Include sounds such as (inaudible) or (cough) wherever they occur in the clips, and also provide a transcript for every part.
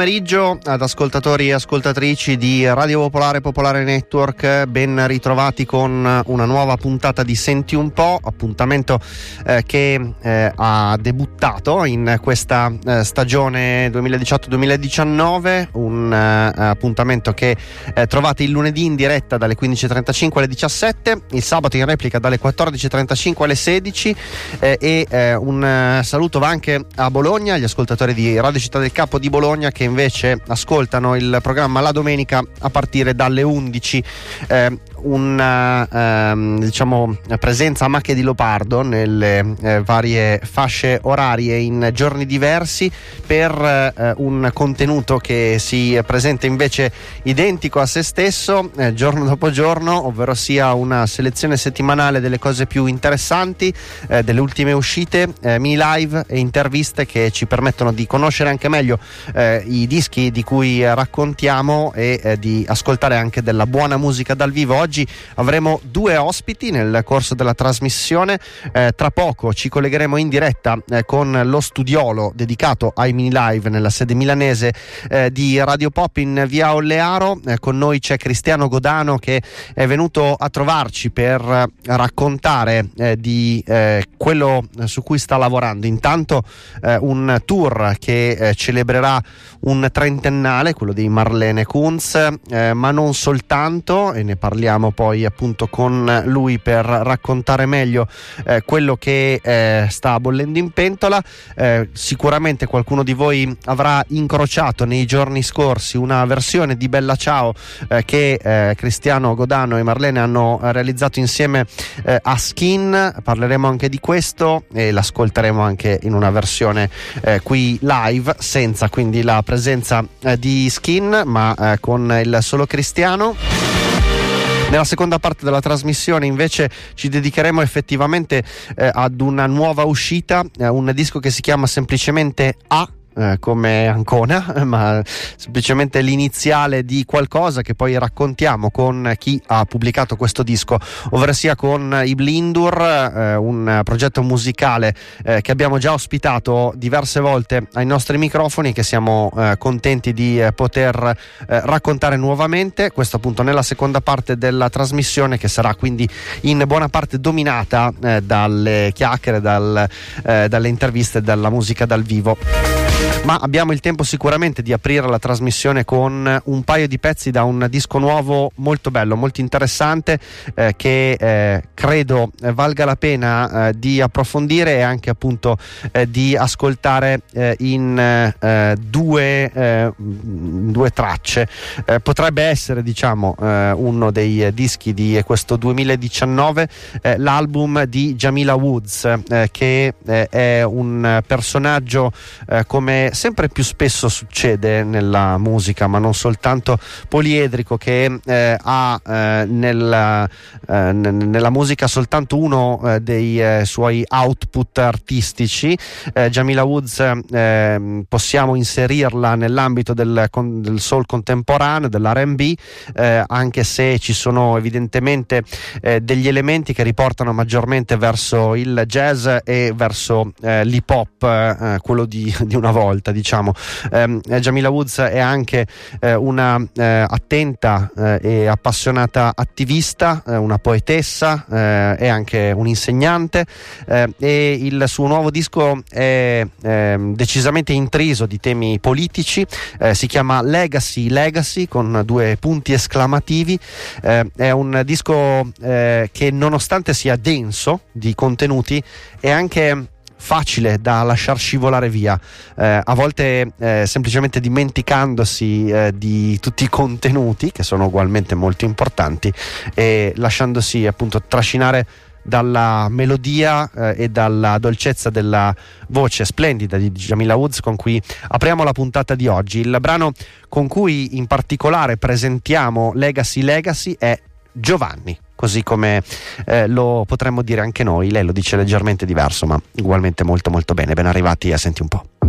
pomeriggio ad ascoltatori e ascoltatrici di Radio Popolare Popolare Network, ben ritrovati con una nuova puntata di Senti un po', appuntamento eh, che eh, ha debuttato in questa eh, stagione 2018-2019, un eh, appuntamento che eh, trovate il lunedì in diretta dalle 15.35 alle 17, il sabato in replica dalle 14.35 alle 16 eh, e un saluto va anche a Bologna, agli ascoltatori di Radio Città del Capo di Bologna che invece ascoltano il programma la domenica a partire dalle 11. Eh, una ehm, diciamo, presenza a macchia di leopardo nelle eh, varie fasce orarie in giorni diversi per eh, un contenuto che si presenta invece identico a se stesso eh, giorno dopo giorno, ovvero sia una selezione settimanale delle cose più interessanti, eh, delle ultime uscite, eh, mini live e interviste che ci permettono di conoscere anche meglio eh, i dischi di cui raccontiamo e di ascoltare anche della buona musica dal vivo. Oggi avremo due ospiti nel corso della trasmissione. Eh, tra poco ci collegheremo in diretta eh, con lo studiolo dedicato ai mini live nella sede milanese eh, di Radio Pop in via Ollearo. Eh, con noi c'è Cristiano Godano che è venuto a trovarci per raccontare eh, di eh, quello su cui sta lavorando. Intanto un tour che celebrerà un trentennale, quello di Marlene Kunz, ma non soltanto, e ne parliamo poi appunto con lui per raccontare meglio eh, quello che eh, sta bollendo in pentola. Eh, sicuramente qualcuno di voi avrà incrociato nei giorni scorsi una versione di Bella Ciao eh, che eh, Cristiano Godano e Marlene hanno realizzato insieme a Skin. Parleremo anche di questo e l'ascolteremo anche in una versione qui live, senza quindi la presenza di Skin, ma con il solo Cristiano. Nella seconda parte della trasmissione invece ci dedicheremo effettivamente eh, ad una nuova uscita, eh, un disco che si chiama semplicemente A eh, come Ancona, (laughs) ma semplicemente l'iniziale di qualcosa che poi raccontiamo con chi ha pubblicato questo disco, ovvero sia con i Blindur, eh, un progetto musicale eh, che abbiamo già ospitato diverse volte ai nostri microfoni che siamo eh, contenti di eh, poter raccontare nuovamente, questo appunto nella seconda parte della trasmissione che sarà quindi in buona parte dominata dalle chiacchiere, dal, dalle interviste dalla musica dal vivo ma abbiamo il tempo sicuramente di aprire la trasmissione con un paio di pezzi da un disco nuovo molto bello, molto interessante eh, che eh, credo valga la pena eh, di approfondire e anche appunto eh, di ascoltare eh, in eh, due, due, tracce. potrebbe essere diciamo uno dei dischi di questo 2019 l'album di Jamila Woods che è un personaggio come sempre più spesso succede nella musica, ma non soltanto poliedrico, che eh, ha eh, nella, eh, nella, musica soltanto uno eh, dei eh, suoi output artistici. Eh, Jamila Woods ehm, possiamo inserirla nell'ambito del, con, del soul contemporaneo, dell'RB, anche se ci sono evidentemente degli elementi che riportano maggiormente verso il jazz e verso l'hip hop, quello di, di una volta volta diciamo. Eh, Jamila Woods è anche eh, una eh, attenta eh, e appassionata attivista eh, una poetessa è anche un insegnante e il suo nuovo disco è ehm, decisamente intriso di temi politici si chiama Legacy Legacy con due punti esclamativi. È un disco che nonostante sia denso di contenuti è anche facile da lasciar scivolare via, eh, a volte eh, semplicemente dimenticandosi eh, di tutti i contenuti che sono ugualmente molto importanti e lasciandosi appunto trascinare dalla melodia eh, e dalla dolcezza della voce splendida di Jamila Woods con cui apriamo la puntata di oggi. Il brano con cui in particolare presentiamo Legacy Legacy è Giovanni così come eh, lo potremmo dire anche noi. Lei lo dice leggermente diverso, ma ugualmente molto molto bene. Ben arrivati a Senti un po'.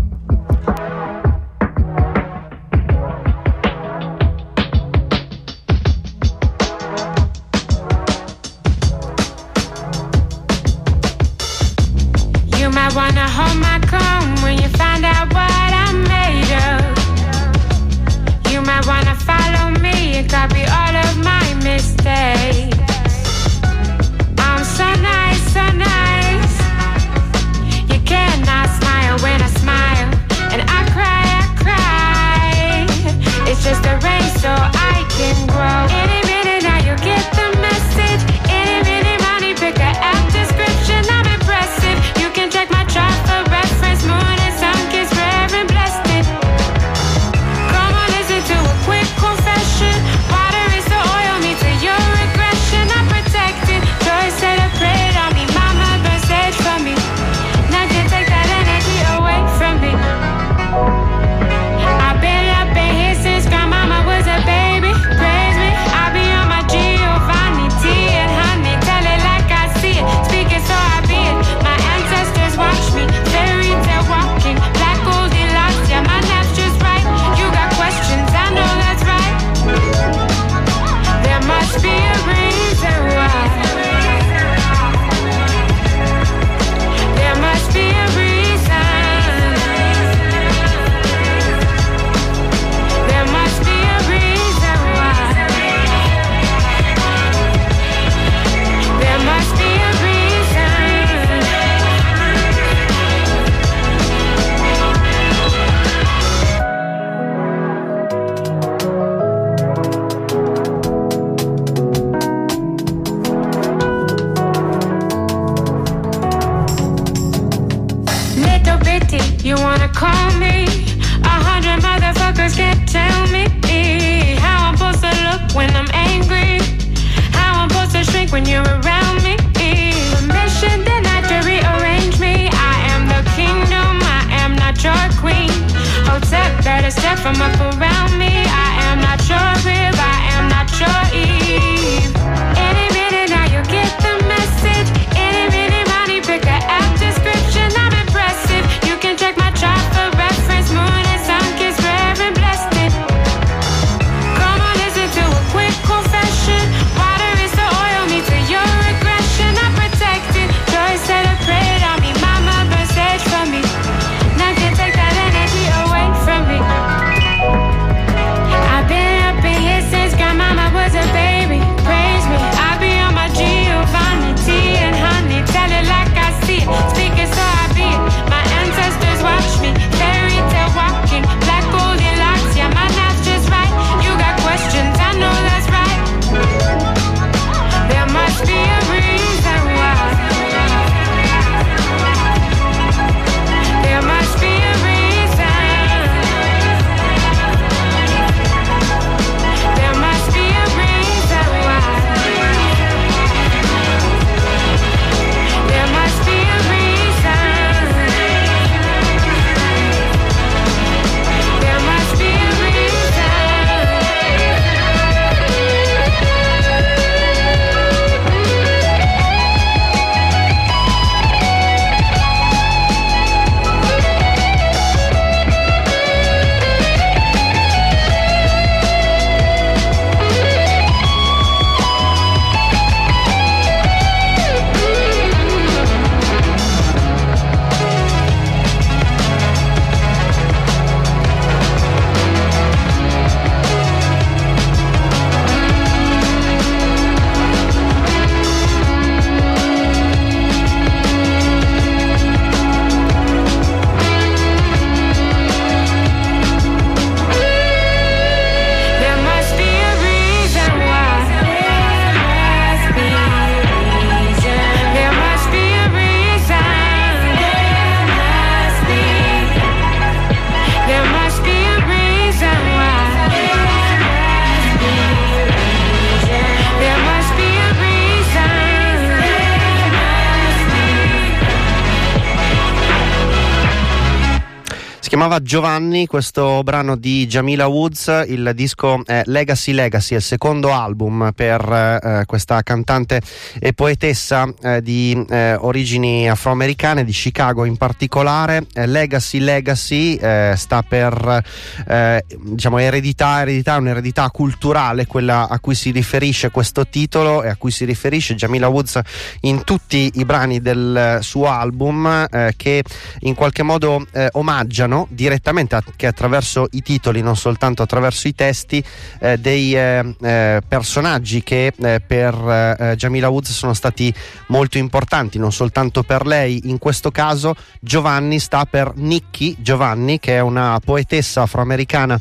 chiamava Giovanni questo brano di Jamila Woods, il disco è Legacy Legacy, è il secondo album per eh, questa cantante e poetessa eh, di eh, origini afroamericane, di Chicago in particolare. Eh, Legacy Legacy eh, sta per eh, diciamo eredità, eredità, un'eredità culturale, quella a cui si riferisce questo titolo e a cui si riferisce Jamila Woods in tutti i brani del suo album che in qualche modo omaggiano direttamente anche attraverso i titoli, non soltanto attraverso i testi, eh, dei eh, eh personaggi che eh, per eh, Jamila Woods sono stati molto importanti, non soltanto per lei. In questo caso Giovanni sta per Nikki Giovanni, che è una poetessa afroamericana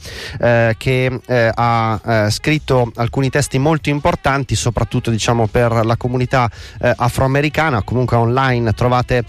che ha scritto alcuni testi molto importanti, soprattutto diciamo per la comunità afroamericana. Comunque online trovate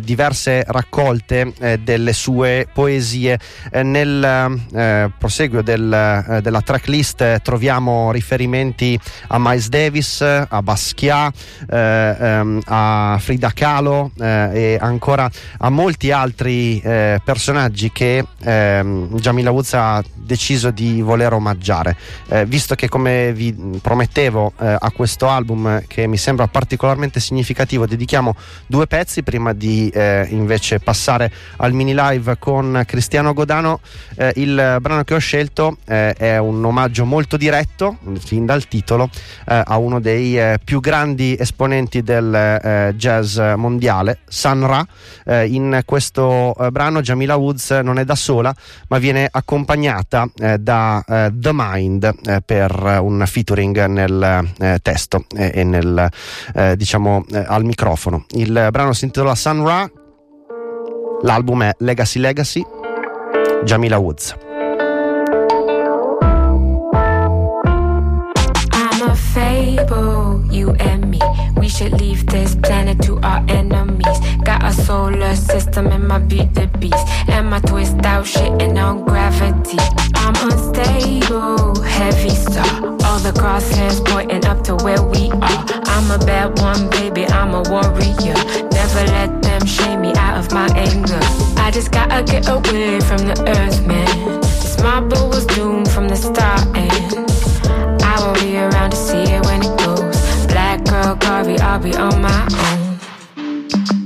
diverse raccolte delle sue poesie. Eh, nel eh, proseguio del, eh, della tracklist troviamo riferimenti a Miles Davis, a Basquiat, ehm, a Frida Kahlo e ancora a molti altri personaggi che ehm, Jamila Woods ha deciso di voler omaggiare. Eh, visto che come vi promettevo eh, a questo album che mi sembra particolarmente significativo dedichiamo due pezzi prima di eh, invece passare al mini live con Cristiano Godano, eh, il brano che ho scelto eh, è un omaggio molto diretto, fin dal titolo, eh, a uno dei più grandi esponenti del jazz mondiale, Sun Ra. in questo brano Jamila Woods non è da sola, ma viene accompagnata eh, da eh, The Mind eh, per un featuring nel eh, testo e nel, eh, diciamo al microfono. Il brano si intitola Sun Ra, l'album è Legacy Legacy, Jamila Woods. I'm a fable, you and me. We should leave this planet to our enemies. Got a solar system and my beat the beast. And my twist out shitting on gravity. I'm unstable, heavy star. All the crosshairs pointing up to where we are. I'm a bad one, baby, I'm a warrior. Never let them shame me out of my anger. I just gotta get away from the earth, man. This marble was doomed from the start, and I will be around to see it when it goes. Black girl, Garvey, I'll be on my own.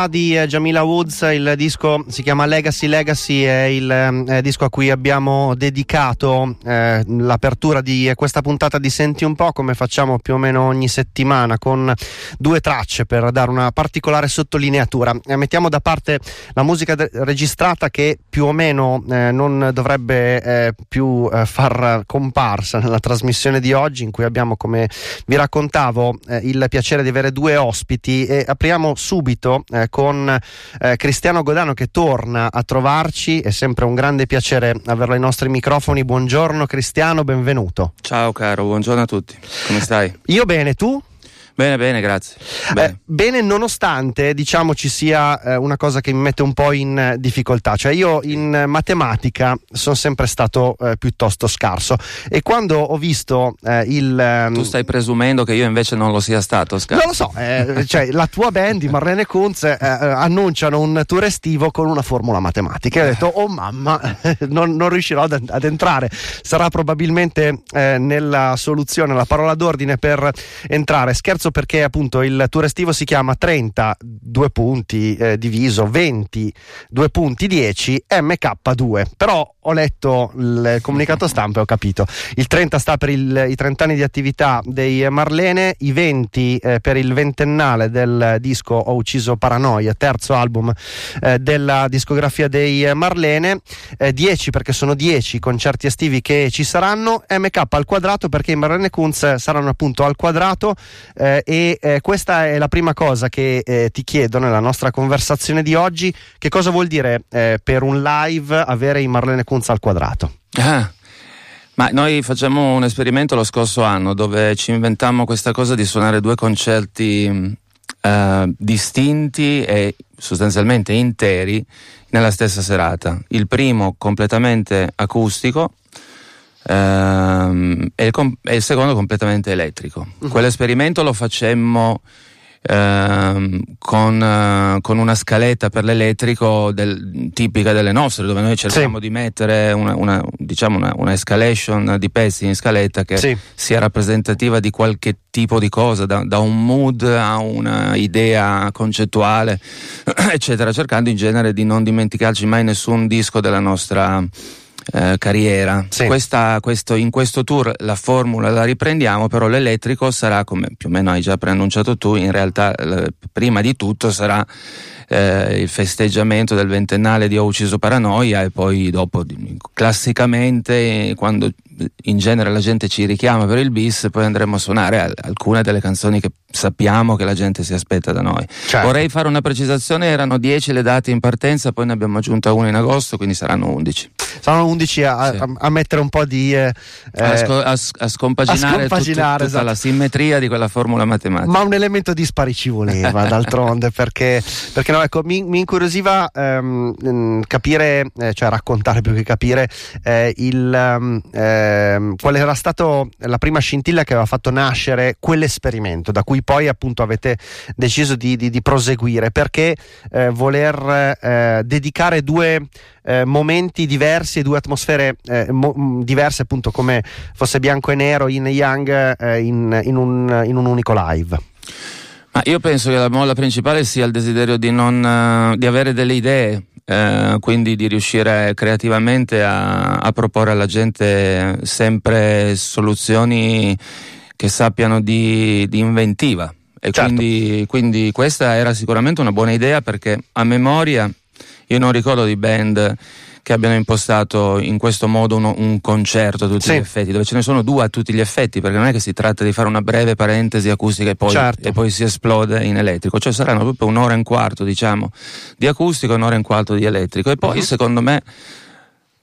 Ra di eh, Jamila Woods, il disco si chiama Legacy Legacy, è il eh, disco a cui abbiamo dedicato eh, l'apertura di questa puntata di Senti un po' come facciamo più o meno ogni settimana con due tracce per dare una particolare sottolineatura. Eh, mettiamo da parte la musica de- registrata che più o meno eh, non dovrebbe eh, più far comparsa nella trasmissione di oggi in cui abbiamo come vi raccontavo il piacere di avere due ospiti e apriamo subito eh, con eh, Cristiano Godano che torna a trovarci. È sempre un grande piacere averlo ai nostri microfoni. Buongiorno Cristiano, benvenuto. Ciao caro, buongiorno a tutti. Come stai? Io bene, tu? Bene, bene, grazie. Bene, eh, bene. nonostante diciamo ci sia eh, una cosa che mi mette un po' in eh, difficoltà, cioè io in matematica sono sempre stato eh, piuttosto scarso. E quando ho visto eh, il... Ehm, tu stai presumendo che io invece non lo sia stato scarso? Non lo so, eh, cioè, la tua band di Marlene Kunz annunciano un tour estivo con una formula matematica. E ho detto oh mamma (laughs) non, non riuscirò ad, ad, entrare, sarà probabilmente nella soluzione la parola d'ordine per entrare, scherzo questo perché appunto il tour estivo si chiama 30, due punti eh, diviso 20, due punti 10, MK2. Però ho letto il comunicato stampa e ho capito. Il 30 sta per il, i 30 anni di attività dei Marlene, i 20 eh, per il ventennale del disco Ho ucciso Paranoia, terzo album eh, della discografia dei Marlene, eh, 10 perché sono 10 concerti estivi che ci saranno, MK al quadrato perché i Marlene Kunz saranno appunto al quadrato eh, e eh, questa è la prima cosa che eh, ti chiedo nella nostra conversazione di oggi. Che cosa vuol dire per un live avere i Marlene Kunz al quadrato. Ah. Ma noi facciamo un esperimento lo scorso anno dove ci inventammo questa cosa di suonare due concerti uh, distinti e sostanzialmente interi nella stessa serata. Il primo completamente acustico uh, e, il com- e, il secondo completamente elettrico. Uh-huh. Quell'esperimento lo facemmo Ehm, con, uh, con, una scaletta per l'elettrico del, tipica delle nostre, dove noi cerchiamo sì. di mettere una, una, diciamo una, una, escalation di pezzi in scaletta che sì. sia rappresentativa di qualche tipo di cosa, da, da un mood a un'idea concettuale, (clears throat) eccetera, cercando in genere di non dimenticarci mai nessun disco della nostra eh, carriera. Sì. Questa, questo, in questo tour la formula la riprendiamo, però l'elettrico sarà, come più o meno hai già preannunciato tu, in realtà eh, prima di tutto sarà eh, il festeggiamento del ventennale di Ho ucciso Paranoia e poi dopo classicamente quando in genere la gente ci richiama per il bis poi andremo a suonare alcune delle canzoni che sappiamo che la gente si aspetta da noi. Certo. Vorrei fare una precisazione, erano 10 le date in partenza, poi ne abbiamo aggiunta una in agosto, quindi saranno 11. Saranno 11 a, sì. a, a mettere un po' di... Eh, a, sco- a, scompaginare, scompaginare tut, esatto. la simmetria di quella formula matematica. Ma un elemento dispari ci voleva (laughs) d'altronde perché, perché no, ecco, mi, mi incuriosiva ehm, capire, eh, cioè raccontare più che capire eh, il, ehm, ehm, qual era stata la prima scintilla che aveva fatto nascere quell'esperimento da cui poi appunto avete deciso di, di, di proseguire perché eh, voler eh, dedicare due eh, momenti diversi e due atmosfere eh, mo- mm, diverse appunto come fosse bianco e nero in Young eh, in, in, un, in un unico live ma io penso che la molla principale sia il desiderio di, non, di avere delle idee, eh, quindi di riuscire creativamente a, a, proporre alla gente sempre soluzioni che sappiano di, di inventiva. E certo. quindi, quindi questa era sicuramente una buona idea perché a memoria io non ricordo di band che abbiano impostato in questo modo uno, un concerto a tutti sì. gli effetti, dove ce ne sono due a tutti gli effetti, perché non è che si tratta di fare una breve parentesi acustica e poi, certo. e poi si esplode in elettrico, cioè saranno proprio un'ora e un quarto, diciamo, di acustico e un'ora e un quarto di elettrico. E poi, uh-huh. secondo me,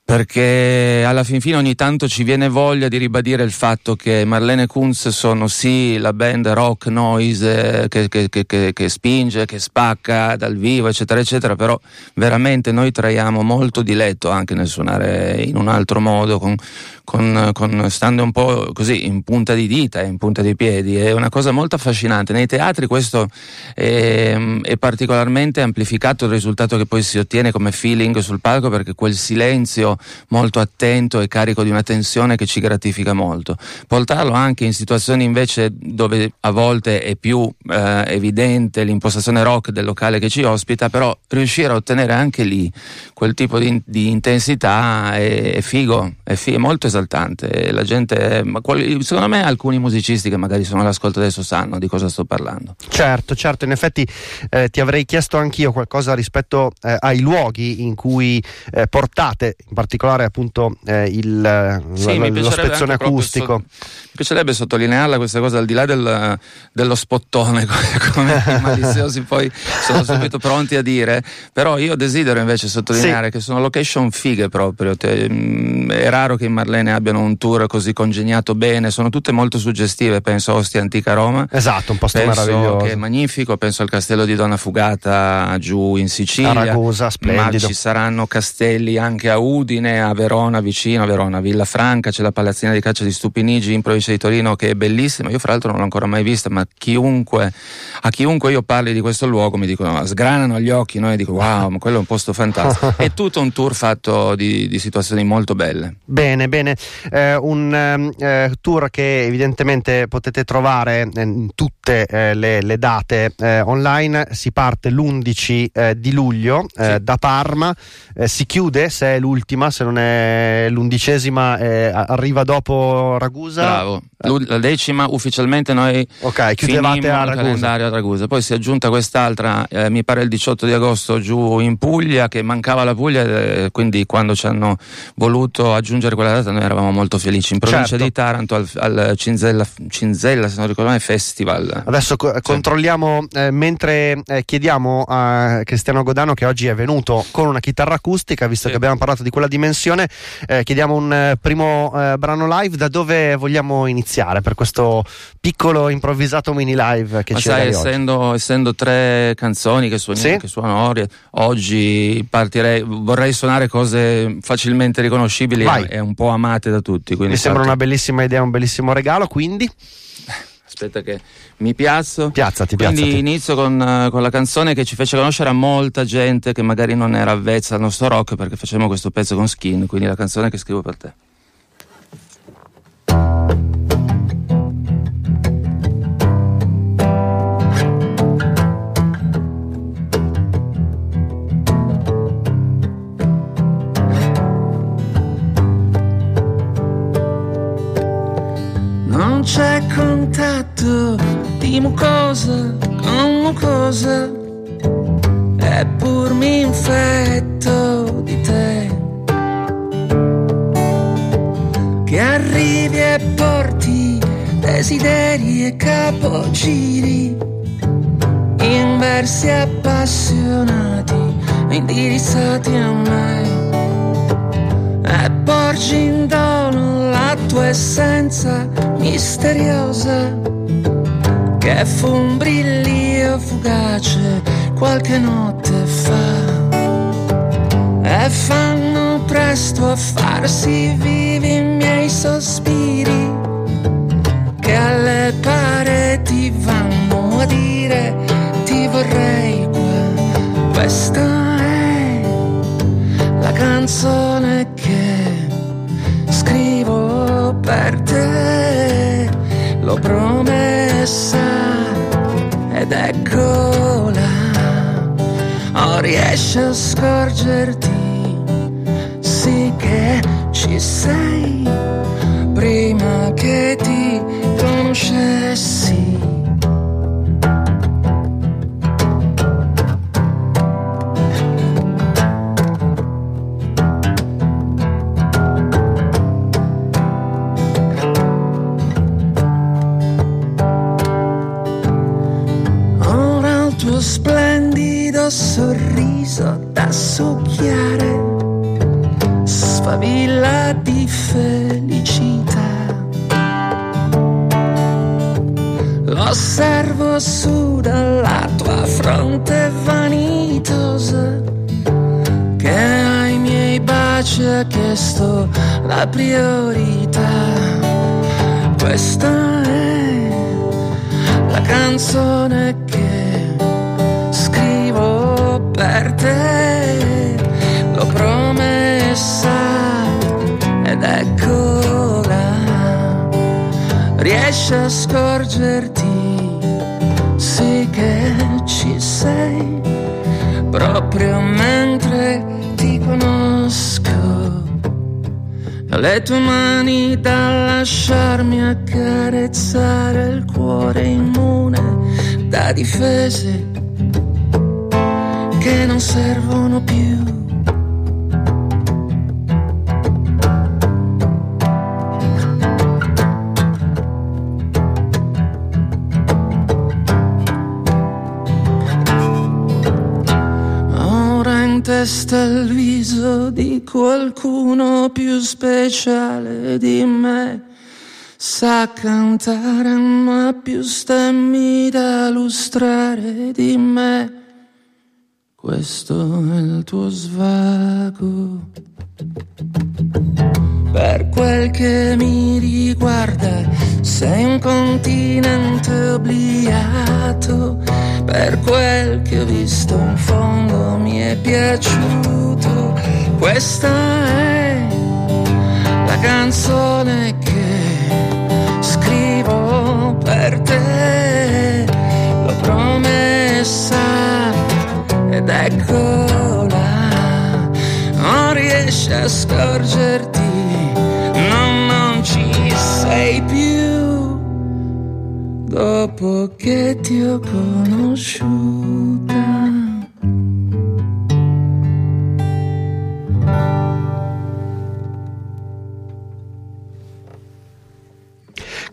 perché alla fin fine ogni tanto ci viene voglia di ribadire il fatto che Marlene Kunz sono sì la band rock noise che, che, che, che, spinge, che spacca dal vivo, eccetera, eccetera, però veramente noi traiamo molto diletto anche nel suonare in un altro modo, con, con, con, stando un po' così in punta di dita, in punta di piedi, è una cosa molto affascinante. Nei teatri questo è, è particolarmente amplificato il risultato che poi si ottiene come feeling sul palco perché quel silenzio molto attento e carico di una tensione che ci gratifica molto. Portarlo anche in situazioni invece dove a volte è più eh, evidente l'impostazione rock del locale che ci ospita, però riuscire a ottenere anche lì quel tipo di, di intensità è, è, figo, è, figo, è molto esaltante. La gente, secondo me alcuni musicisti che magari sono all'ascolto adesso sanno di cosa sto parlando. Certo, certo, in effetti eh, ti avrei chiesto anch'io qualcosa rispetto eh, ai luoghi in cui eh, portate, in particolare appunto eh, il, sì, lo, lo spezzone acustico. So, mi piacerebbe sottolinearla questa cosa al di là del, dello spottone, (laughs) come i maliziosi poi sono subito pronti a dire, però io desidero invece sottolineare sì. che sono location fighe proprio, mm, è raro che in Marlene abbiano un tour così congegnato bene, sono tutte molto suggestive, penso a Ostia Antica Roma. Esatto, un posto penso meraviglioso. che è magnifico, penso al castello di Donna Fugata giù in Sicilia. A Ragusa, splendido. Ma ci saranno castelli anche a Udine, a Verona, vicino a Verona, Villafranca, c'è la palazzina di caccia di Stupinigi in provincia di Torino che è bellissima, io fra l'altro non l'ho ancora mai vista, ma chiunque, a chiunque io parli di questo luogo mi dicono, sgranano gli occhi, no? e dico wow, ma quello è un posto fantastico. (laughs) è tutto un tour fatto di, di situazioni molto belle. Bene, bene, eh, un ehm, eh, tour che evidentemente potete trovare in tutte eh, le, le, date eh, online, si parte l'11 eh, di luglio eh, sì. da Parma, si chiude se è l'ultima, se non è l'undicesima arriva dopo Ragusa. Bravo, la decima ufficialmente noi ok, chiudevate a Ragusa. a Ragusa, poi si è aggiunta quest'altra, mi pare il 18 di agosto giù in Puglia, che mancava la Puglia, quindi quando ci hanno voluto aggiungere quella data noi eravamo molto felici. In provincia certo. di Taranto al, al Cinzella, Cinzella, se non ricordo mai, Festival. Adesso co- sì. controlliamo eh, mentre eh, chiediamo a Cristiano Godano che oggi è venuto con una chitarra acustica, visto sì. che abbiamo parlato di quella dimensione, eh, chiediamo un eh, primo eh, brano live. Da dove vogliamo iniziare per questo piccolo improvvisato mini live che Ma ci sai, essendo, essendo, tre canzoni che suoniamo, sì? che suono oggi partirei, vorrei suonare cose facilmente riconoscibili Vai. e un po' amate da tutti. Mi sembra una bellissima idea, un bellissimo regalo, quindi (laughs) aspetta che mi piazzo. Piazzati, Quindi piazzati. inizio con, uh, con, la canzone che ci fece conoscere a molta gente che magari non era avvezza al nostro rock perché facciamo questo pezzo con Skin, quindi la canzone che scrivo per te. C'è contatto di mucosa con mucosa eppur mi infetto di te. Che arrivi e porti desideri e capogiri. In versi appassionati indirizzati a me. E porgi in dono tua essenza misteriosa che fu un brillio fugace qualche notte fa. E fanno presto a farsi vivi i miei sospiri che alle pareti vanno a dire ti vorrei qua. Questa è la canzone oh riesci a scorgerti, sì che ci sei, prima che ti conoscessi. Priorità. Questa è la canzone che scrivo per te, l'ho promessa ed eccola, riesci a scorgerti, sì che ci sei, proprio mentre ti conosco. Le tue mani da lasciarmi accarezzare il cuore immune da difese che non servono più. Ora in testa viso di qualcuno più speciale di me. Sa cantare ma più stemmi da lustrare di me. Questo è il tuo svago. Per quel che mi riguarda, sei un continente obliato. Per quel che ho visto in fondo mi è piaciuto. Questa è la canzone che scrivo per te. L'ho promessa ed eccola, non riesci a scorgerti, no, non ci sei più. Dopo che ti ho conosciuta.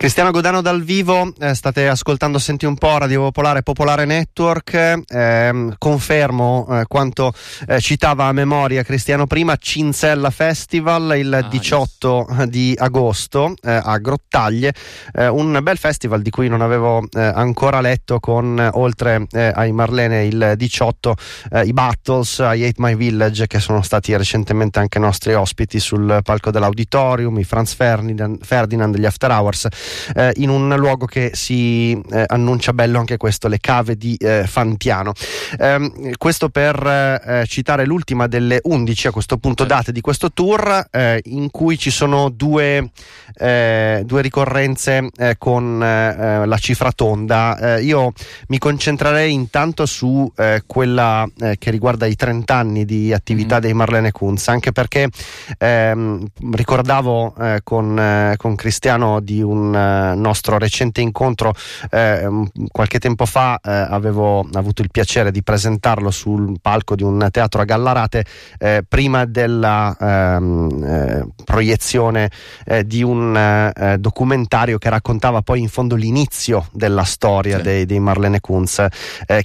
Cristiano Godano dal vivo, eh, state ascoltando Senti un po' Radio Popolare Popolare Network, ehm, confermo eh, quanto eh, citava a memoria Cristiano prima, Cinzella Festival il Ah, 18 di agosto eh, a Grottaglie, eh, un bel festival di cui non avevo eh, ancora letto con eh, oltre eh, ai Marlene il 18 eh, i Battles, I Hate My Village che sono stati recentemente anche nostri ospiti sul palco dell'auditorium, i Franz Ferdinand, Ferdinand gli After Hours eh, in un luogo che si eh, annuncia bello anche questo, le cave di eh, Fantiano. Ehm, questo per eh, citare l'ultima delle 11 a questo punto Certo. date di questo tour eh, in cui ci sono due, due ricorrenze con la cifra tonda. Io mi concentrerei intanto su quella che riguarda i 30 anni di attività Mhm. dei Marlene Kunz, anche perché ehm, ricordavo eh, con, eh, con Cristiano di un eh, nostro recente incontro eh, qualche tempo fa eh, avevo avuto il piacere di presentarlo sul palco di un teatro a Gallarate eh, prima della ehm, eh, proiezione eh, di un documentario che raccontava poi in fondo l'inizio della storia Sì. dei, dei Marlene Kunz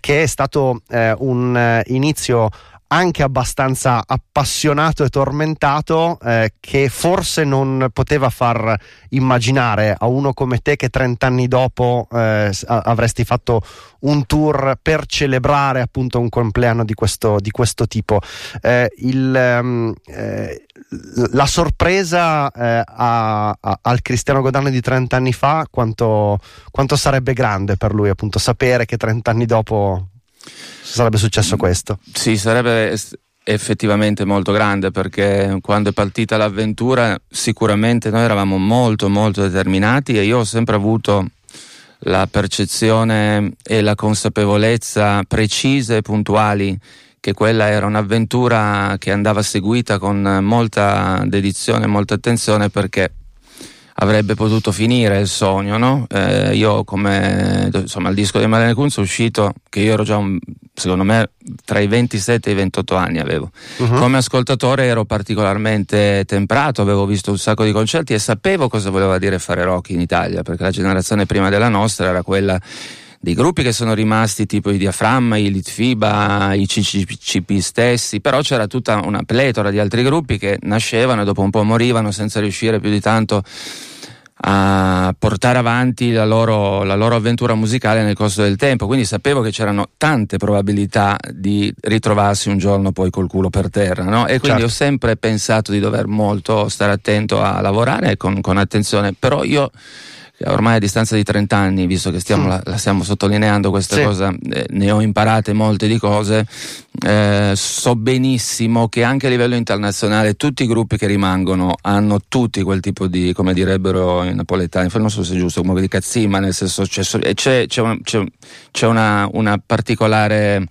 che è stato un inizio anche abbastanza appassionato e tormentato eh, che forse non poteva far immaginare a uno come te che 30 anni dopo eh, avresti fatto un tour per celebrare appunto un compleanno di questo, di questo tipo. Eh, il, l- la sorpresa eh, a- a- al Cristiano Godano di 30 anni fa quanto, quanto sarebbe grande per lui appunto sapere che 30 anni dopo sarebbe successo questo. Sì, sarebbe effettivamente molto grande perché quando è partita l'avventura sicuramente noi eravamo molto molto determinati e io ho sempre avuto la percezione e la consapevolezza precise e puntuali che quella era un'avventura che andava seguita con molta dedizione e molta attenzione perché avrebbe potuto finire il sogno, no? Eh, io come insomma il disco di Marlene Kunz è uscito che io ero già un- secondo me tra i 27 e i 28 anni avevo. Mhm. Come ascoltatore ero particolarmente temprato, avevo visto un sacco di concerti e sapevo cosa voleva dire fare rock in Italia, perché la generazione prima della nostra era quella dei gruppi che sono rimasti tipo i Diaframma, i Litfiba, i CCCP stessi, però c'era tutta una pletora di altri gruppi che nascevano e dopo un po' morivano senza riuscire più di tanto a portare avanti la loro, la loro, avventura musicale nel corso del tempo, quindi sapevo che c'erano tante probabilità di ritrovarsi un giorno poi col culo per terra, no? e quindi certo. ho sempre pensato di dover molto stare attento a lavorare con, con attenzione, però io ormai a distanza di 30 anni, visto che stiamo, mm. la, la, stiamo sottolineando questa sì. cosa, eh, ne ho imparate molte di cose, eh, so benissimo che anche a livello internazionale tutti i gruppi che rimangono hanno tutti quel tipo di, come direbbero i napoletani, non so se è giusto, come di cazzima, nel senso c'è, c'è, c'è, c'è una, una particolare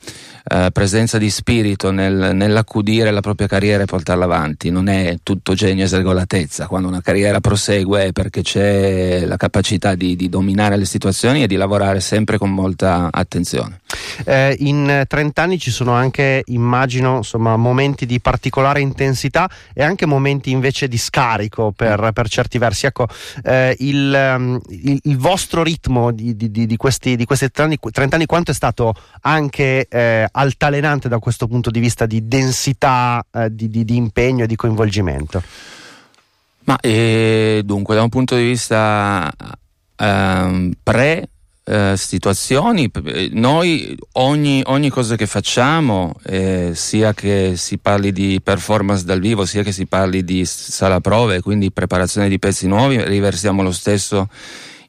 eh, presenza di spirito nel, nell'accudire la propria carriera e portarla avanti. Non è tutto genio e sregolatezza. Quando una carriera prosegue è perché c'è la capacità di, di dominare le situazioni e di lavorare sempre con molta attenzione. Eh, in 30 anni ci sono anche, immagino, insomma, momenti di particolare intensità e anche momenti invece di scarico per, per certi versi. Ecco, eh, il, um, il, il, vostro ritmo di, di, di, questi, questi 30 anni, 30 anni, quanto è stato anche eh, altalenante da questo punto di vista di densità eh, di, impegno e di coinvolgimento? Ma eh, dunque, da un punto di vista ehm, pre eh, situazioni, noi ogni, ogni, cosa che facciamo, eh, sia che si parli di performance dal vivo, sia che si parli di sala prove, quindi preparazione di pezzi nuovi, riversiamo lo stesso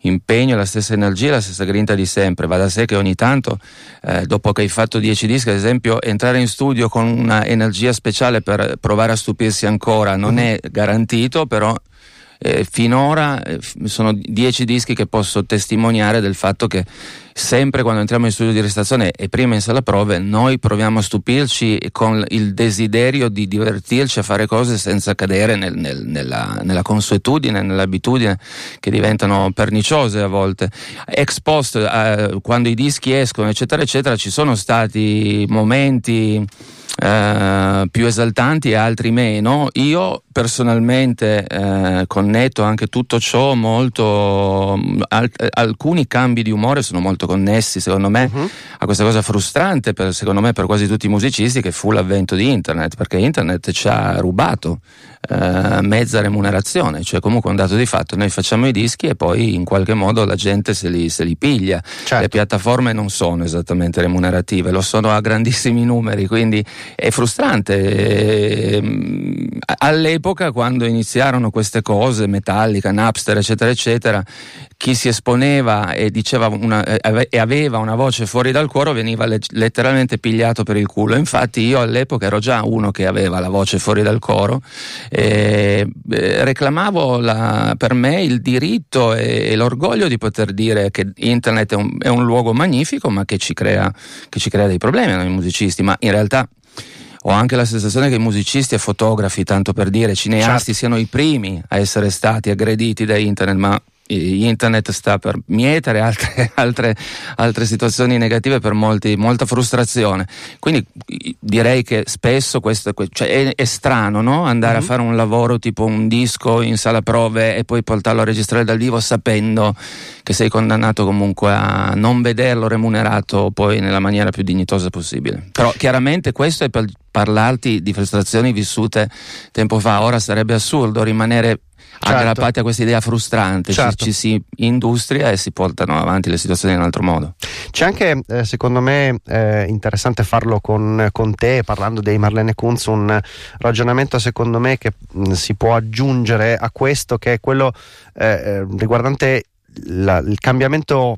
impegno, la stessa energia, la stessa grinta di sempre. Va da sé che ogni tanto, eh, dopo che hai fatto 10 dischi, ad esempio, entrare in studio con una energia speciale per provare a stupirsi ancora non mm-hmm. è garantito, però eh, finora eh, sono dieci dischi che posso testimoniare del fatto che sempre quando entriamo in studio di registrazione e prima in sala prove noi proviamo a stupirci con il desiderio di divertirci a fare cose senza cadere nel, nel, nella, nella, consuetudine, nell'abitudine che diventano perniciose a volte. Ex post, eh, quando i dischi escono eccetera eccetera ci sono stati momenti eh, più esaltanti e altri meno. Io personalmente eh, connetto anche tutto ciò molto. Al, alcuni cambi di umore sono molto connessi, secondo me, uh-huh. a questa cosa frustrante, per, secondo me, per quasi tutti i musicisti, che fu l'avvento di internet, perché internet ci ha rubato eh, mezza remunerazione, cioè comunque un dato di fatto, noi facciamo i dischi e poi in qualche modo la gente se li, se li piglia. Certo. Le piattaforme non sono esattamente remunerative, lo sono a grandissimi numeri, quindi è frustrante. Ehm, all'epoca, quando iniziarono queste cose, Metallica, Napster, eccetera, eccetera, chi si esponeva e, una, e aveva una voce fuori dal cuore veniva letteralmente pigliato per il culo. Infatti, io all'epoca ero già uno che aveva la voce fuori dal coro e eh, reclamavo la, per me il diritto e, l'orgoglio di poter dire che internet è un, è un luogo magnifico, ma che ci crea, che ci crea dei problemi noi musicisti. Ma in realtà ho anche la sensazione che i musicisti e fotografi, tanto per dire, cineasti, certo. siano i primi a essere stati aggrediti da internet, ma internet sta per mietere altre, (laughs) altre, altre situazioni negative per molti, molta frustrazione. Quindi direi che spesso questo cioè è, è, strano no? andare mm-hmm. a fare un lavoro tipo un disco in sala prove e poi portarlo a registrare dal vivo sapendo che sei condannato comunque a non vederlo remunerato poi nella maniera più dignitosa possibile. Però chiaramente questo è per parlarti di frustrazioni vissute tempo fa, ora sarebbe assurdo rimanere certo. aggrappati a questa idea frustrante, certo. ci, ci, si industria e si portano avanti le situazioni in un altro modo. C'è anche, eh, secondo me, eh, interessante farlo con, con, te, parlando dei Marlene Kunz, un ragionamento secondo me che mh, si può aggiungere a questo, che è quello eh, eh riguardante la, il cambiamento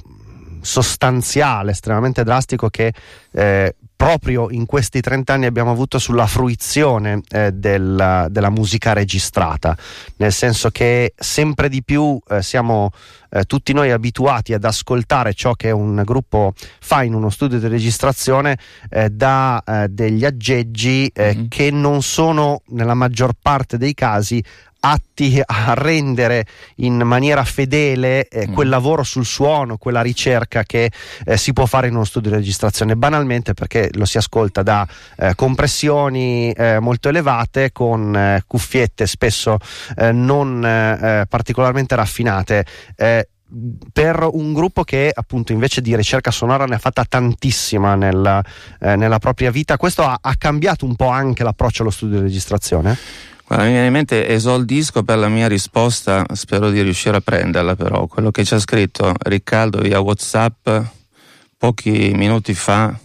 sostanziale, estremamente drastico che eh, proprio in questi 30 anni abbiamo avuto sulla fruizione eh, della, della, musica registrata, nel senso che sempre di più eh, siamo eh, tutti noi abituati ad ascoltare ciò che un gruppo fa in uno studio di registrazione eh, da eh, degli aggeggi mm-hmm. che non sono nella maggior parte dei casi atti a rendere in maniera fedele eh, mm. quel lavoro sul suono, quella ricerca che eh, si può fare in uno studio di registrazione, banalmente perché lo si ascolta da eh, compressioni eh, molto elevate con eh, cuffiette spesso eh, non particolarmente raffinate per un gruppo che appunto invece di ricerca sonora ne ha fatta tantissima nella, eh, nella propria vita, questo ha, ha, cambiato un po' anche l'approccio allo studio di registrazione? Guarda, mi viene in mente esoldisco per la mia risposta, spero di riuscire a prenderla però. Quello che ci ha scritto Riccardo via Whatsapp pochi minuti fa,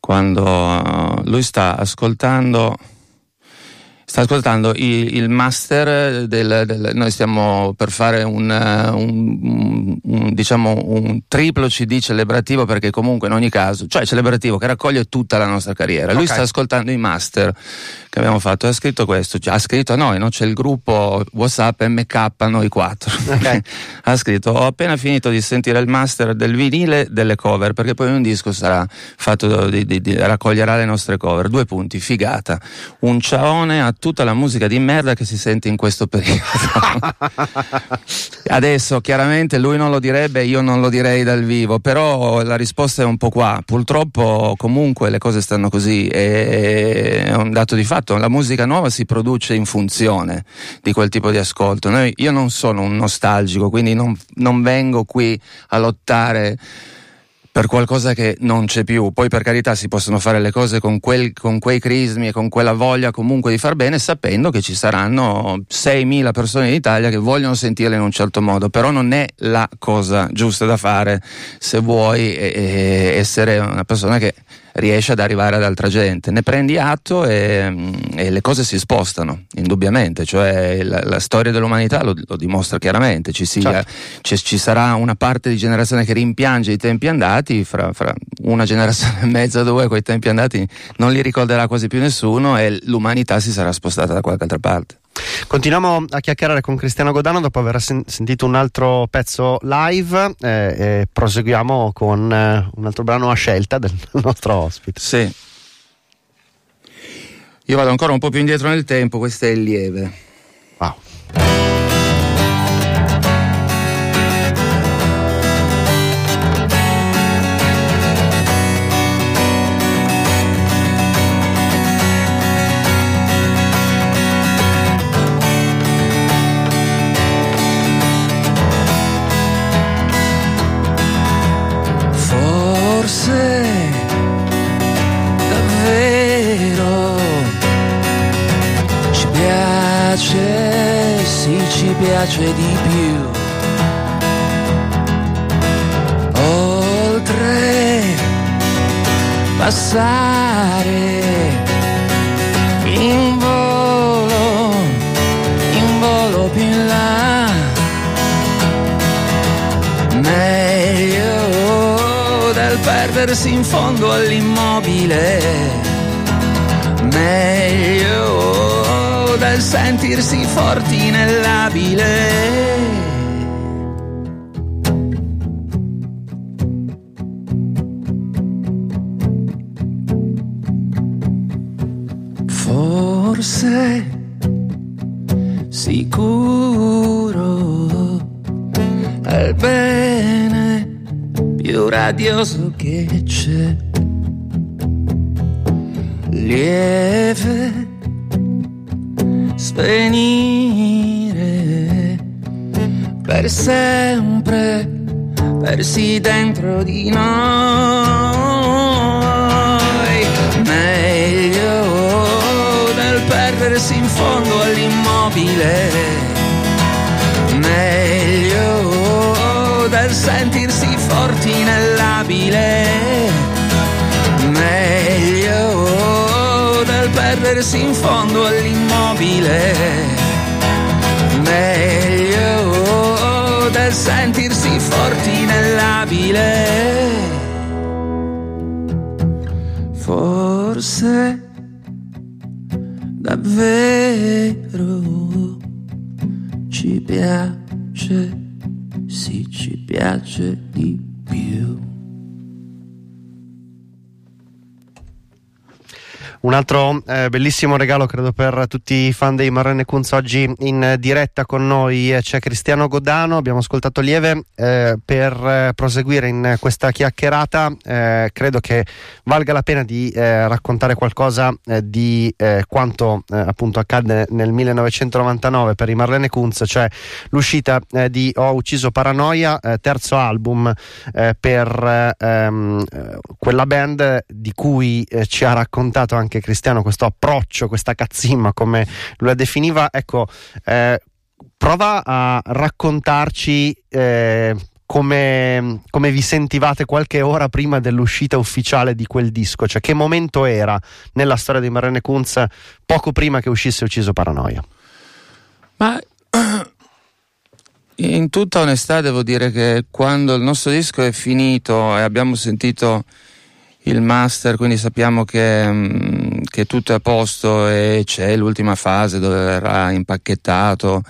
quando lui sta ascoltando Sta ascoltando il, il master del, del, Noi stiamo per fare un, un, un, diciamo un triplo CD celebrativo perché comunque in ogni caso, cioè celebrativo che raccoglie tutta la nostra carriera. Lui okay. sta ascoltando i master che abbiamo fatto ha scritto questo, cioè, ha scritto a noi, no? c'è il gruppo WhatsApp MK, noi quattro. Okay. (laughs) ha scritto ho appena finito di sentire il master del vinile delle cover perché poi un disco sarà fatto di, di, di raccoglierà le nostre cover. Due punti, figata. Un ciaone a tutta la musica di merda che si sente in questo periodo. (laughs) Adesso chiaramente lui non lo direbbe, io non lo direi dal vivo, però la risposta è un po' qua. Purtroppo comunque le cose stanno così, è un dato di fatto, la musica nuova si produce in funzione di quel tipo di ascolto. Noi, io non sono un nostalgico, quindi non, non vengo qui a lottare per qualcosa che non c'è più. Poi per carità si possono fare le cose con, quel, con quei crismi e con quella voglia comunque di far bene, sapendo che ci saranno 6.000 persone in Italia che vogliono sentirle in un certo modo, però non è la cosa giusta da fare se vuoi essere una persona che riesce ad arrivare ad altra gente. Ne prendi atto e, mm, e le cose si spostano, indubbiamente, cioè la, la storia dell'umanità lo, lo, dimostra chiaramente, ci, sia, certo. ci, ci, sarà una parte di generazione che rimpiange i tempi andati, fra, fra una generazione e mezza, due, quei tempi andati non li ricorderà quasi più nessuno e l'umanità si sarà spostata da qualche altra parte. Continuiamo a chiacchierare con Cristiano Godano dopo aver sen- sentito un altro pezzo live eh, e proseguiamo con eh, un altro brano a scelta del (laughs) nostro ospite. Sì. Io vado ancora un po' più indietro nel tempo, questo è il lieve. Wow. Piace di più. Oltre passare in volo, in volo più in là. Meglio del perdersi in fondo all'immobile. Meglio del sentirsi forti nell'abile. Forse sicuro è il bene più radioso che per sempre, persi dentro di noi. Meglio del perdersi in fondo all'immobile, meglio del sentirsi forti nell'abile. Meglio del perdersi in fondo all'immobile immobile, meglio sentirsi forti nell'abile. Forse davvero ci piace, sì ci piace di più. Un altro eh, bellissimo regalo credo per tutti i fan dei Marrone Kunz oggi in diretta con noi. Eh, c'è Cristiano Godano, abbiamo ascoltato Lieve eh, per eh, proseguire in questa chiacchierata. Eh, credo che valga la pena di eh, raccontare qualcosa di quanto appunto accadde nel 1999 per i Marlene Kunz, cioè l'uscita di Ho ucciso Paranoia, terzo album per ehm, quella band di cui ci ha raccontato anche anche Cristiano questo approccio, questa cazzimma come la definiva, ecco, eh, prova a raccontarci eh, come, come, vi sentivate qualche ora prima dell'uscita ufficiale di quel disco, cioè che momento era nella storia di Marlene Kunz poco prima che uscisse Ucciso Paranoia? Ma (clears throat) in tutta onestà devo dire che quando il nostro disco è finito e abbiamo sentito il master, quindi sappiamo che, mm, che tutto è a posto e c'è l'ultima fase dove verrà impacchettato.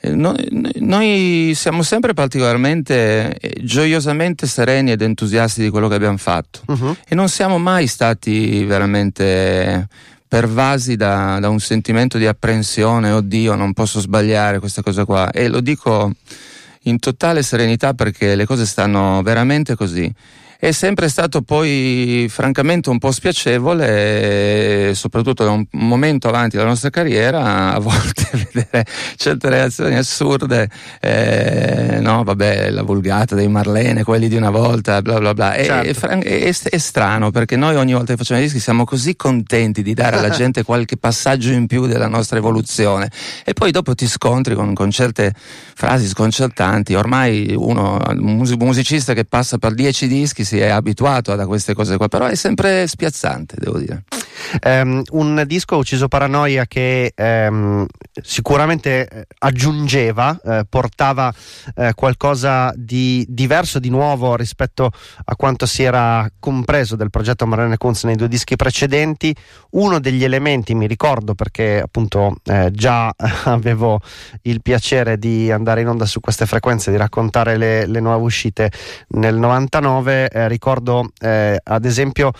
Eh, noi, siamo sempre particolarmente eh, gioiosamente sereni ed entusiasti di quello che abbiamo fatto. Uh-huh. e non siamo mai stati veramente pervasi da, da, un sentimento di apprensione, oddio non posso sbagliare questa cosa qua e lo dico in totale serenità perché le cose stanno veramente così è sempre stato poi francamente un po' spiacevole, soprattutto da un momento avanti della nostra carriera, a volte (laughs) vedere certe reazioni assurde, eh, no, vabbè, la vulgata dei Marlene, quelli di una volta, bla bla bla. Certo. È, è, è, è, strano perché noi ogni volta che facciamo i dischi siamo così contenti di dare alla (laughs) gente qualche passaggio in più della nostra evoluzione e poi dopo ti scontri con, con certe frasi sconcertanti. Ormai uno, un musicista che passa per dieci dischi si è abituato a queste cose qua, però è sempre spiazzante, devo dire. Um, un disco ucciso Paranoia che um, sicuramente eh, aggiungeva, eh, portava eh, qualcosa di diverso, di nuovo rispetto a quanto si era compreso del progetto Marlene Kunz nei due dischi precedenti. Uno degli elementi, mi ricordo perché appunto eh, già (laughs) avevo il piacere di andare in onda su queste frequenze, di raccontare le, le nuove uscite nel 99, eh, ricordo eh, ad esempio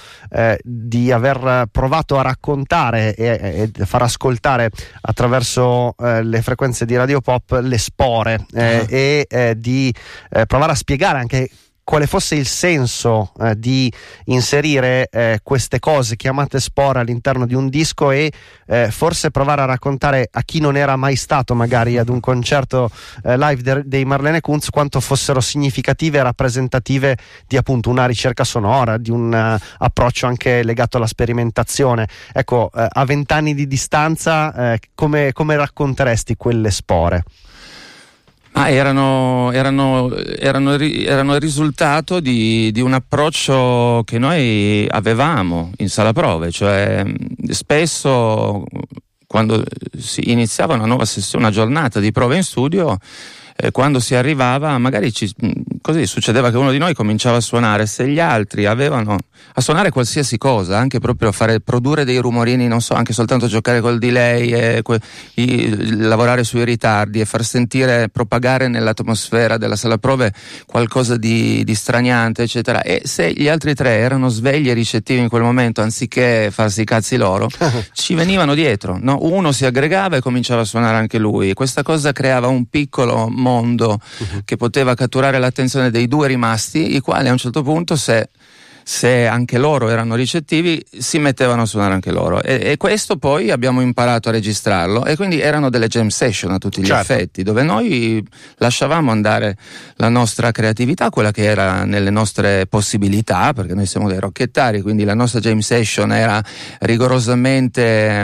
di aver provato a raccontare e, e far ascoltare attraverso eh, le frequenze di Radio Pop le spore eh, uh-huh. e eh, di eh, provare a spiegare anche quale fosse il senso eh, di inserire eh, queste cose chiamate spore all'interno di un disco e eh, forse provare a raccontare a chi non era mai stato magari ad un concerto eh, live de- dei Marlene Kunz quanto fossero significative e rappresentative di appunto una ricerca sonora, di un uh, approccio anche legato alla sperimentazione. Ecco, uh, a vent'anni di distanza come, come racconteresti quelle spore? Ah, erano, erano, erano, erano, il risultato di, di, un approccio che noi avevamo in sala prove, cioè spesso quando si iniziava una nuova sessione, una giornata di prove in studio, eh, quando si arrivava, magari ci, mm, così succedeva che uno di noi cominciava a suonare, se gli altri avevano a suonare qualsiasi cosa, anche proprio a fare, produrre dei rumorini, non so, anche soltanto giocare col delay, e, que, i, lavorare sui ritardi e far sentire, propagare nell'atmosfera della sala prove qualcosa di, di straniante, eccetera. E se gli altri tre erano svegli e ricettivi in quel momento, anziché farsi i cazzi loro, (laughs) ci venivano dietro. No? Uno si aggregava e cominciava a suonare anche lui. Questa cosa creava un piccolo mondo uh-huh. che poteva catturare l'attenzione dei due rimasti, i quali a un certo punto, se se anche loro erano ricettivi, si mettevano a suonare anche loro. E, e, questo poi abbiamo imparato a registrarlo e quindi erano delle jam session a tutti gli certo. effetti, dove noi lasciavamo andare la nostra creatività, quella che era nelle nostre possibilità, perché noi siamo dei rocchettari, quindi la nostra jam session era rigorosamente...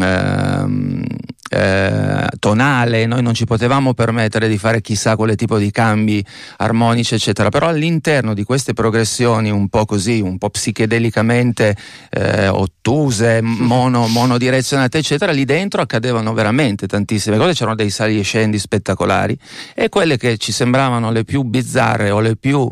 Ehm, eh, tonale, noi non ci potevamo permettere di fare chissà quale tipo di cambi armonici, eccetera. Però all'interno di queste progressioni un po' così, un po' psichedelicamente eh, ottuse, mono, monodirezionate, eccetera, lì dentro accadevano veramente tantissime cose, c'erano dei sali e scendi spettacolari e quelle che ci sembravano le più bizzarre o le più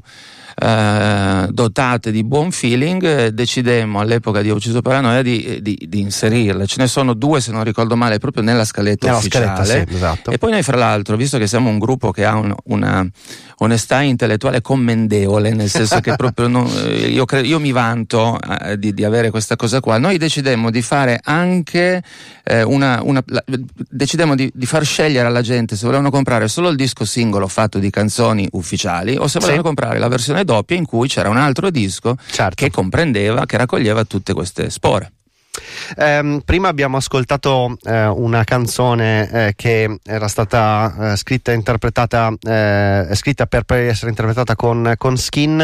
eh, dotate di buon feeling, eh, decidemmo all'epoca di Ho ucciso paranoia di, di, di, inserirle. Ce ne sono due, se non ricordo male, proprio nella scaletta nella ufficiale. Scaletta, sì, esatto. E poi noi, fra l'altro, visto che siamo un gruppo che ha un, una onestà intellettuale commendevole, nel senso che proprio non, eh, io, cre- io, mi vanto eh, di, di, avere questa cosa qua, noi decidemmo di fare anche eh, una, una la, decidemmo di, di, far scegliere alla gente se volevano comprare solo il disco singolo fatto di canzoni ufficiali o se volevano sì. comprare la versione doppia in cui c'era un altro disco certo. che comprendeva, che raccoglieva tutte queste spore. Ehm, prima abbiamo ascoltato eh, una canzone eh, che era stata eh, scritta e interpretata, eh, scritta per, per, essere interpretata con, con Skin.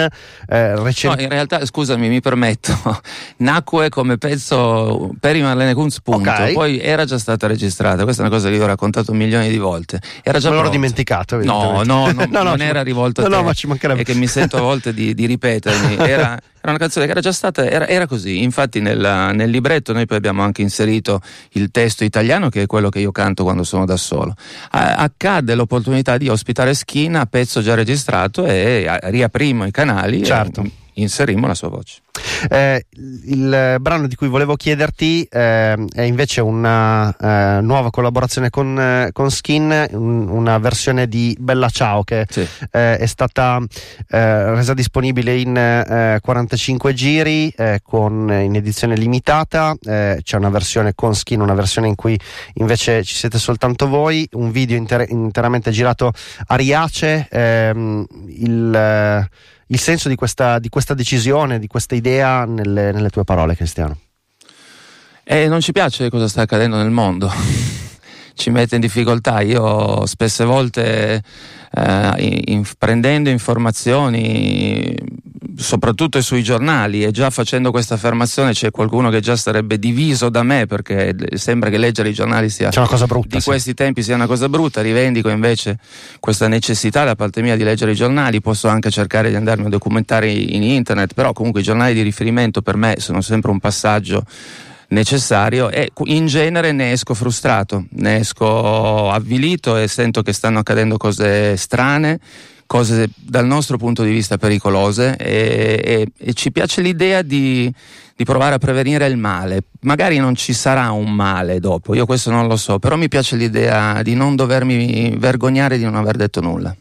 Eh, recent- no, in realtà, scusami, mi permetto, (laughs) nacque come pezzo per i Marlene Kunz, punto. Okay. Poi era già stata registrata. Questa è una cosa che io ho raccontato milioni di volte. Era già Me l'ho dimenticato. No, no, no, no, (laughs) non era rivolto a te. No, ma ci mancherebbe. E che mi sento a volte di, di ripetermi. (laughs) Era era una canzone che era già stata, era, era così, infatti nel, nel, libretto noi poi abbiamo anche inserito il testo italiano che è quello che io canto quando sono da solo. A, accadde l'opportunità di ospitare Schina, pezzo già registrato e a, riaprimo i canali certo. e inserimmo la sua voce. Eh, il brano di cui volevo chiederti eh, è invece una eh, nuova collaborazione con, eh, con Skin, un, una versione di Bella Ciao che sì. Eh, è stata eh, resa disponibile in 45 giri con, in edizione limitata. c'è una versione con Skin, una versione in cui invece ci siete soltanto voi, un video inter- interamente girato a Riace. Ehm, il il senso di questa, di questa decisione, di questa idea nelle, nelle tue parole, Cristiano? Eh, non ci piace cosa sta accadendo nel mondo. (laughs) ci mette in difficoltà. Io spesse volte eh, in, prendendo informazioni soprattutto sui giornali e già facendo questa affermazione c'è qualcuno che già sarebbe diviso da me perché sembra che leggere i giornali sia una cosa brutta, di sì. questi tempi sia una cosa brutta rivendico invece questa necessità da parte mia di leggere i giornali posso anche cercare di andarmi a documentare in internet però comunque i giornali di riferimento per me sono sempre un passaggio necessario e in genere ne esco frustrato, ne esco avvilito e sento che stanno accadendo cose strane, cose dal nostro punto di vista pericolose e, e, e ci piace l'idea di, di, provare a prevenire il male. Magari non ci sarà un male dopo, io questo non lo so, però mi piace l'idea di non dovermi vergognare di non aver detto nulla.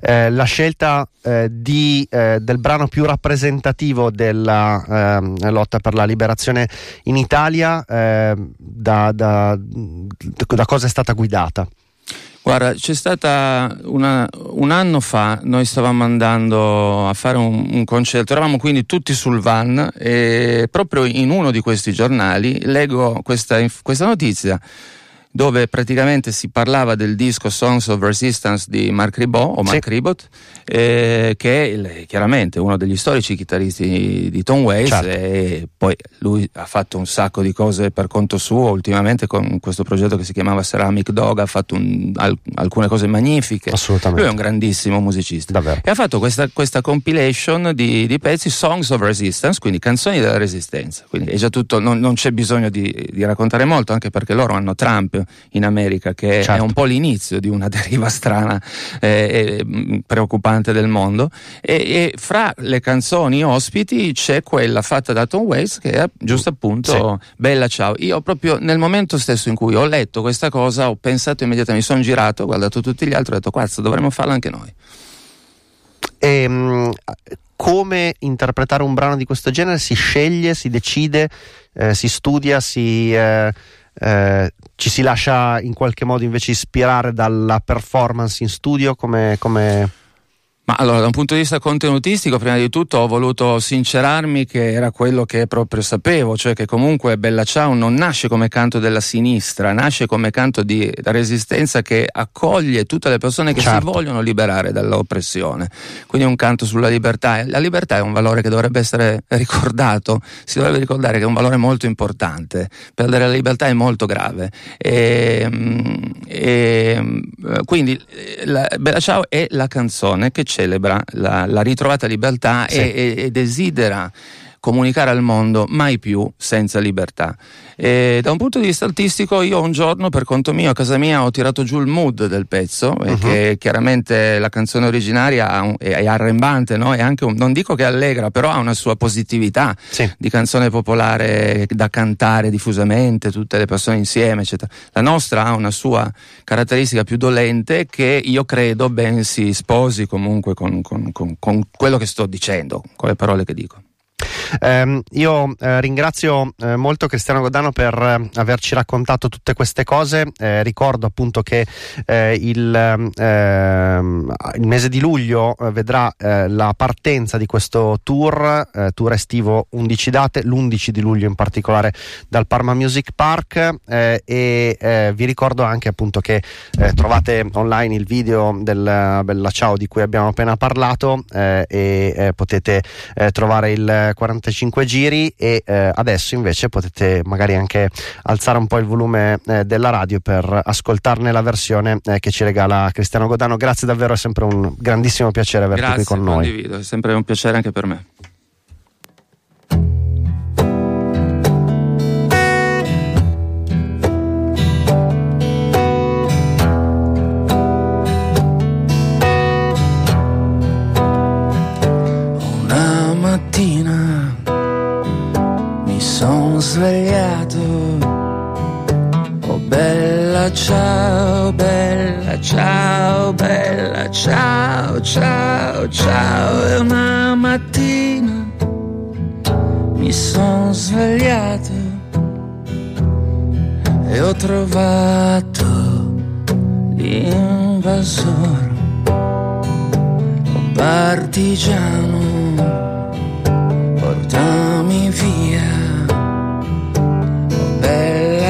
Eh, la scelta eh, di, eh, del brano più rappresentativo della ehm, lotta per la liberazione in Italia ehm, da, da, da cosa è stata guidata? Guarda, c'è stata una, un anno fa, noi stavamo andando a fare un, un, concerto, eravamo quindi tutti sul van e proprio in uno di questi giornali leggo questa, questa notizia dove praticamente si parlava del disco Songs of Resistance di Mark Ribot o Mark sì. Ribot, eh, che è il, chiaramente uno degli storici chitarristi di, Tom Waits certo. e poi lui ha fatto un sacco di cose per conto suo ultimamente con questo progetto che si chiamava Ceramic Dog, ha fatto un, al, alcune cose magnifiche. Assolutamente. Lui è un grandissimo musicista. Davvero. E ha fatto questa, questa compilation di, di, pezzi Songs of Resistance, quindi canzoni della resistenza. Quindi è già tutto, non, non c'è bisogno di, di raccontare molto, anche perché loro hanno Trump in America, che certo. è un po' l'inizio di una (laughs) deriva strana e eh, preoccupante del mondo. E, e, fra le canzoni ospiti c'è quella fatta da Tom Waits, che è giusto appunto sì. Bella Ciao. Io proprio nel momento stesso in cui ho letto questa cosa, ho pensato immediatamente, mi sono girato, ho guardato tutti gli altri e ho detto, cazzo, dovremmo farla anche noi. E, um, come interpretare un brano di questo genere? Si sceglie, si decide, eh, si studia, si... Eh eh, ci si lascia in qualche modo invece ispirare dalla performance in studio? Come, come ma allora, da un punto di vista contenutistico, prima di tutto ho voluto sincerarmi che era quello che proprio sapevo, cioè che comunque Bella Ciao non nasce come canto della sinistra, nasce come canto di resistenza che accoglie tutte le persone che certo. si vogliono liberare dall'oppressione. Quindi è un canto sulla libertà. La libertà è un valore che dovrebbe essere ricordato, si dovrebbe ricordare che è un valore molto importante. Perdere la libertà è molto grave. E, e, quindi la, Bella Ciao è la canzone che celebra la, la ritrovata libertà sì. e, e, e desidera comunicare al mondo mai più senza libertà. E da un punto di vista artistico, io un giorno per conto mio a casa mia ho tirato giù il mood del pezzo, uh-huh. che chiaramente la canzone originaria è, arrembante, no? anche un, non dico che è allegra, però ha una sua positività sì. di canzone popolare da cantare diffusamente, tutte le persone insieme, eccetera. La nostra ha una sua caratteristica più dolente che io credo ben si sposi comunque con, con, con, con quello che sto dicendo, con le parole che dico. Ehm, io eh, ringrazio eh, molto Cristiano Godano per eh, averci raccontato tutte queste cose. Eh, ricordo appunto che eh, il, ehm, il, mese di luglio vedrà la partenza di questo tour, tour estivo 11 date, l'11 di luglio in particolare dal Parma Music Park e vi ricordo anche appunto che trovate online il video del Bella Ciao di cui abbiamo appena parlato e potete trovare il 45 giri e eh, adesso invece potete magari anche alzare un po' il volume eh, della radio per ascoltarne la versione eh, che ci regala Cristiano Godano. Grazie davvero, è sempre un grandissimo piacere averti Grazie, qui con noi. Condivido, è sempre un piacere anche per me. Svegliato. Oh bella ciao, bella ciao, bella ciao, ciao, ciao. E una mattina mi sono svegliato e ho trovato l'invasore, partigiano, portami via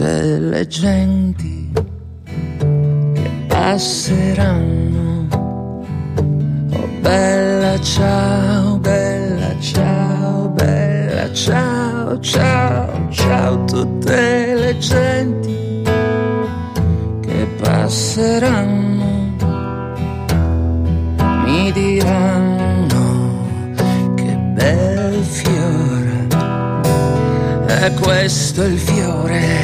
Tutte le genti che passeranno. Oh bella ciao bella ciao bella ciao ciao ciao tutte le genti che passeranno, mi diranno che bel fiore, è questo il fiore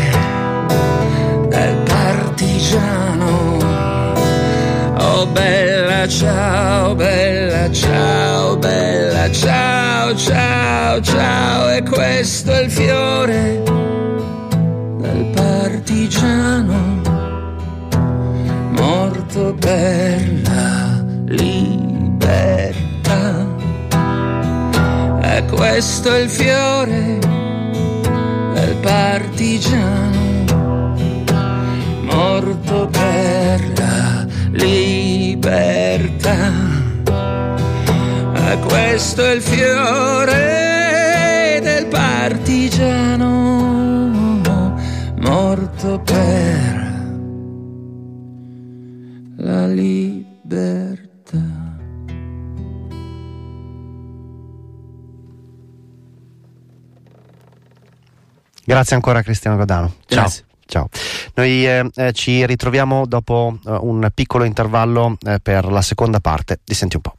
bella ciao, bella ciao, bella ciao, ciao, ciao, e questo è il fiore del partigiano morto per la libertà. E questo è il fiore del partigiano morto per la libertà aperta. Ma questo è il fiore del partigiano morto per la libertà. Grazie ancora Cristiano Godano. Ciao. Grazie. Ciao. Noi eh, eh, ci ritroviamo dopo eh, un piccolo intervallo eh, per la seconda parte di Senti un po'.